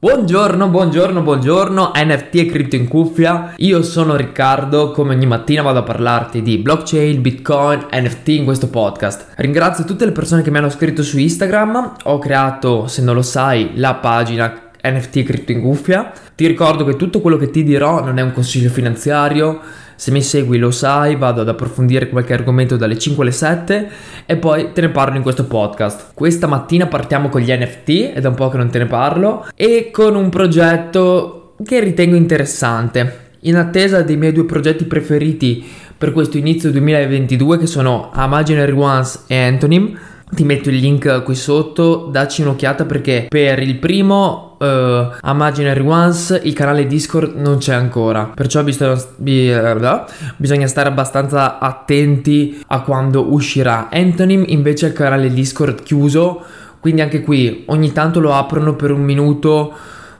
Buongiorno, buongiorno, buongiorno, NFT e cripto in cuffia. Io sono Riccardo, come ogni mattina vado a parlarti di blockchain, bitcoin, NFT in questo podcast. Ringrazio tutte le persone che mi hanno scritto su Instagram. Ho creato, se non lo sai, la pagina NFT e cripto in cuffia. Ti ricordo che tutto quello che ti dirò non è un consiglio finanziario se mi segui lo sai, vado ad approfondire qualche argomento dalle 5 alle 7 e poi te ne parlo in questo podcast. Questa mattina partiamo con gli NFT, è da un po' che non te ne parlo, e con un progetto che ritengo interessante. In attesa dei miei due progetti preferiti per questo inizio 2022 che sono Imaginary Ones e Antonym, ti metto il link qui sotto, dacci un'occhiata perché per il primo uh, Imaginary Ones il canale Discord non c'è ancora, perciò bisogna, bisogna stare abbastanza attenti a quando uscirà. Antonym invece è il canale Discord chiuso, quindi anche qui ogni tanto lo aprono per un minuto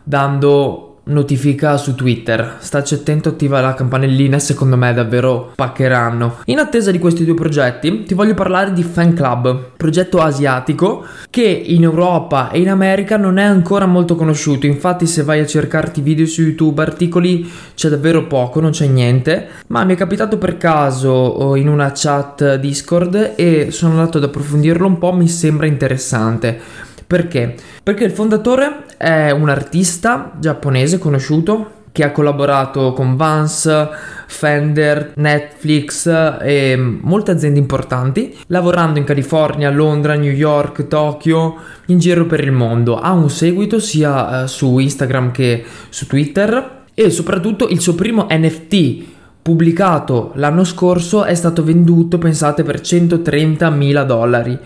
dando notifica su Twitter. Staci attento, attiva la campanellina, secondo me davvero paccheranno. In attesa di questi due progetti, ti voglio parlare di Fan Club, progetto asiatico che in Europa e in America non è ancora molto conosciuto. Infatti, se vai a cercarti video su YouTube, articoli, c'è davvero poco, non c'è niente. Ma mi è capitato per caso in una chat Discord e sono andato ad approfondirlo un po', mi sembra interessante. Perché? Perché il fondatore è un artista giapponese conosciuto che ha collaborato con Vance, Fender, Netflix e molte aziende importanti, lavorando in California, Londra, New York, Tokyo, in giro per il mondo. Ha un seguito sia eh, su Instagram che su Twitter e soprattutto il suo primo NFT pubblicato l'anno scorso è stato venduto, pensate, per 130 mila dollari.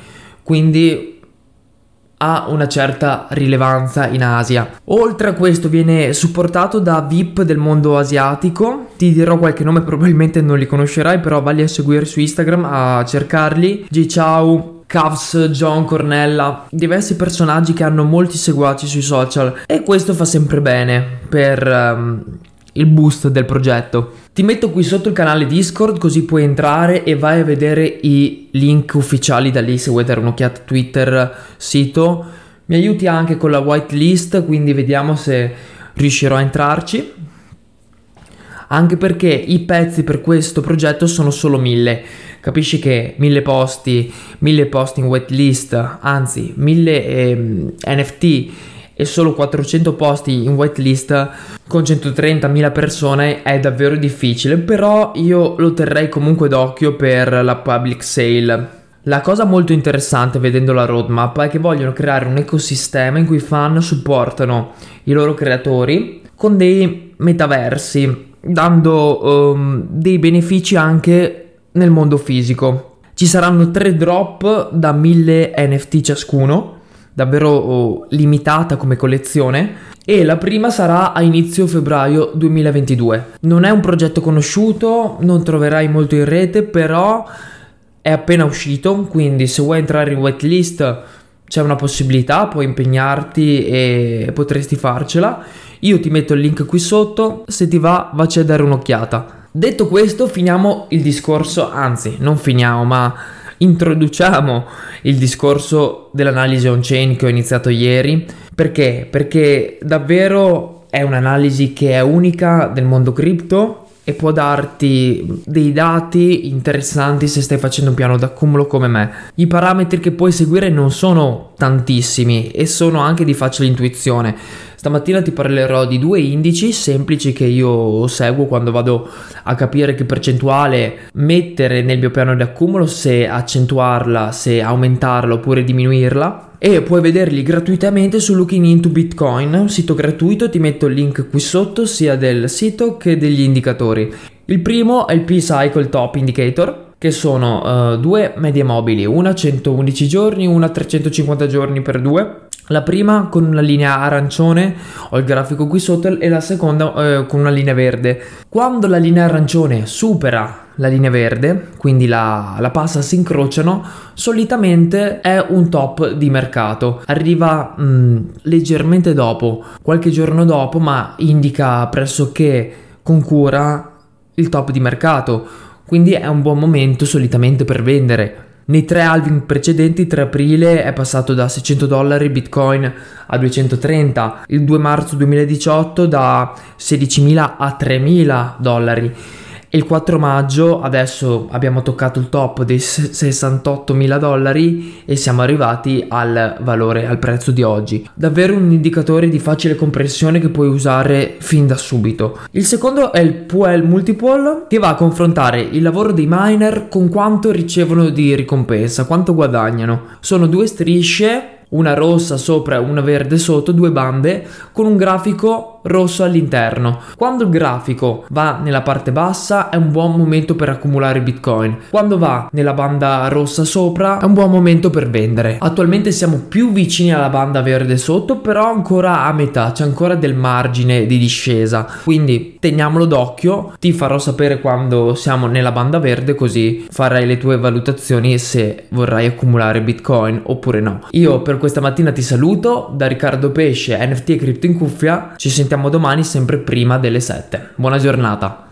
Quindi ha una certa rilevanza in Asia. Oltre a questo viene supportato da VIP del mondo asiatico, ti dirò qualche nome probabilmente non li conoscerai, però valli a seguire su Instagram a cercarli. Ji Chao, Cavs, John Cornella, diversi personaggi che hanno molti seguaci sui social e questo fa sempre bene per um, il boost del progetto. Ti metto qui sotto il canale Discord così puoi entrare e vai a vedere i link ufficiali da lì se vuoi dare un'occhiata Twitter, sito. Mi aiuti anche con la whitelist, quindi vediamo se riuscirò a entrarci. Anche perché i pezzi per questo progetto sono solo mille. Capisci che mille posti, mille posti in whitelist, anzi mille eh, NFT e solo 400 posti in whitelist con 130.000 persone è davvero difficile, però io lo terrei comunque d'occhio per la public sale. La cosa molto interessante vedendo la roadmap è che vogliono creare un ecosistema in cui i fan supportano i loro creatori con dei metaversi, dando um, dei benefici anche nel mondo fisico. Ci saranno tre drop da 1000 NFT ciascuno davvero oh, limitata come collezione e la prima sarà a inizio febbraio 2022. Non è un progetto conosciuto, non troverai molto in rete, però è appena uscito, quindi se vuoi entrare in whitelist c'è una possibilità, puoi impegnarti e potresti farcela. Io ti metto il link qui sotto, se ti va vacci a dare un'occhiata. Detto questo, finiamo il discorso, anzi, non finiamo, ma introduciamo il discorso dell'analisi on-chain che ho iniziato ieri. Perché? Perché davvero è un'analisi che è unica del mondo cripto e può darti dei dati interessanti se stai facendo un piano d'accumulo come me. I parametri che puoi seguire non sono tantissimi e sono anche di facile intuizione. Stamattina ti parlerò di due indici semplici che io seguo quando vado a capire che percentuale mettere nel mio piano di accumulo, se accentuarla, se aumentarla oppure diminuirla e puoi vederli gratuitamente su Looking Into Bitcoin, un sito gratuito, ti metto il link qui sotto sia del sito che degli indicatori. Il primo è il P-Cycle Top Indicator, che sono uh, due medie mobili, una 111 giorni, una 350 giorni per due la prima con una linea arancione, ho il grafico qui sotto, e la seconda eh, con una linea verde. Quando la linea arancione supera la linea verde, quindi la, la passa, si incrociano, solitamente è un top di mercato. Arriva mh, mm, leggermente dopo, qualche giorno dopo, ma indica pressoché con cura il top di mercato. Quindi è un buon momento solitamente per vendere. Nei tre halving precedenti, 3 aprile è passato da 600 dollari Bitcoin a 230, il 2 marzo 2018 da 16.000 a 3.000 dollari il 4 maggio adesso abbiamo toccato il top dei 68 mila dollari e siamo arrivati al valore, al prezzo di oggi. Davvero un indicatore di facile comprensione che puoi usare fin da subito. Il secondo è il Puel Multiple che va a confrontare il lavoro dei miner con quanto ricevono di ricompensa, quanto guadagnano. Sono due strisce una rossa sopra e una verde sotto, due bande con un grafico rosso all'interno. Quando il grafico va nella parte bassa è un buon momento per accumulare bitcoin. Quando va nella banda rossa sopra è un buon momento per vendere. Attualmente siamo più vicini alla banda verde sotto, però ancora a metà, c'è ancora del margine di discesa. Quindi teniamolo d'occhio, ti farò sapere quando siamo nella banda verde così farai le tue valutazioni se vorrai accumulare bitcoin oppure no. Io per questa mattina ti saluto, da Riccardo Pesce, NFT e Cripto in cuffia, ci sentiamo domani sempre prima delle 7. Buona giornata!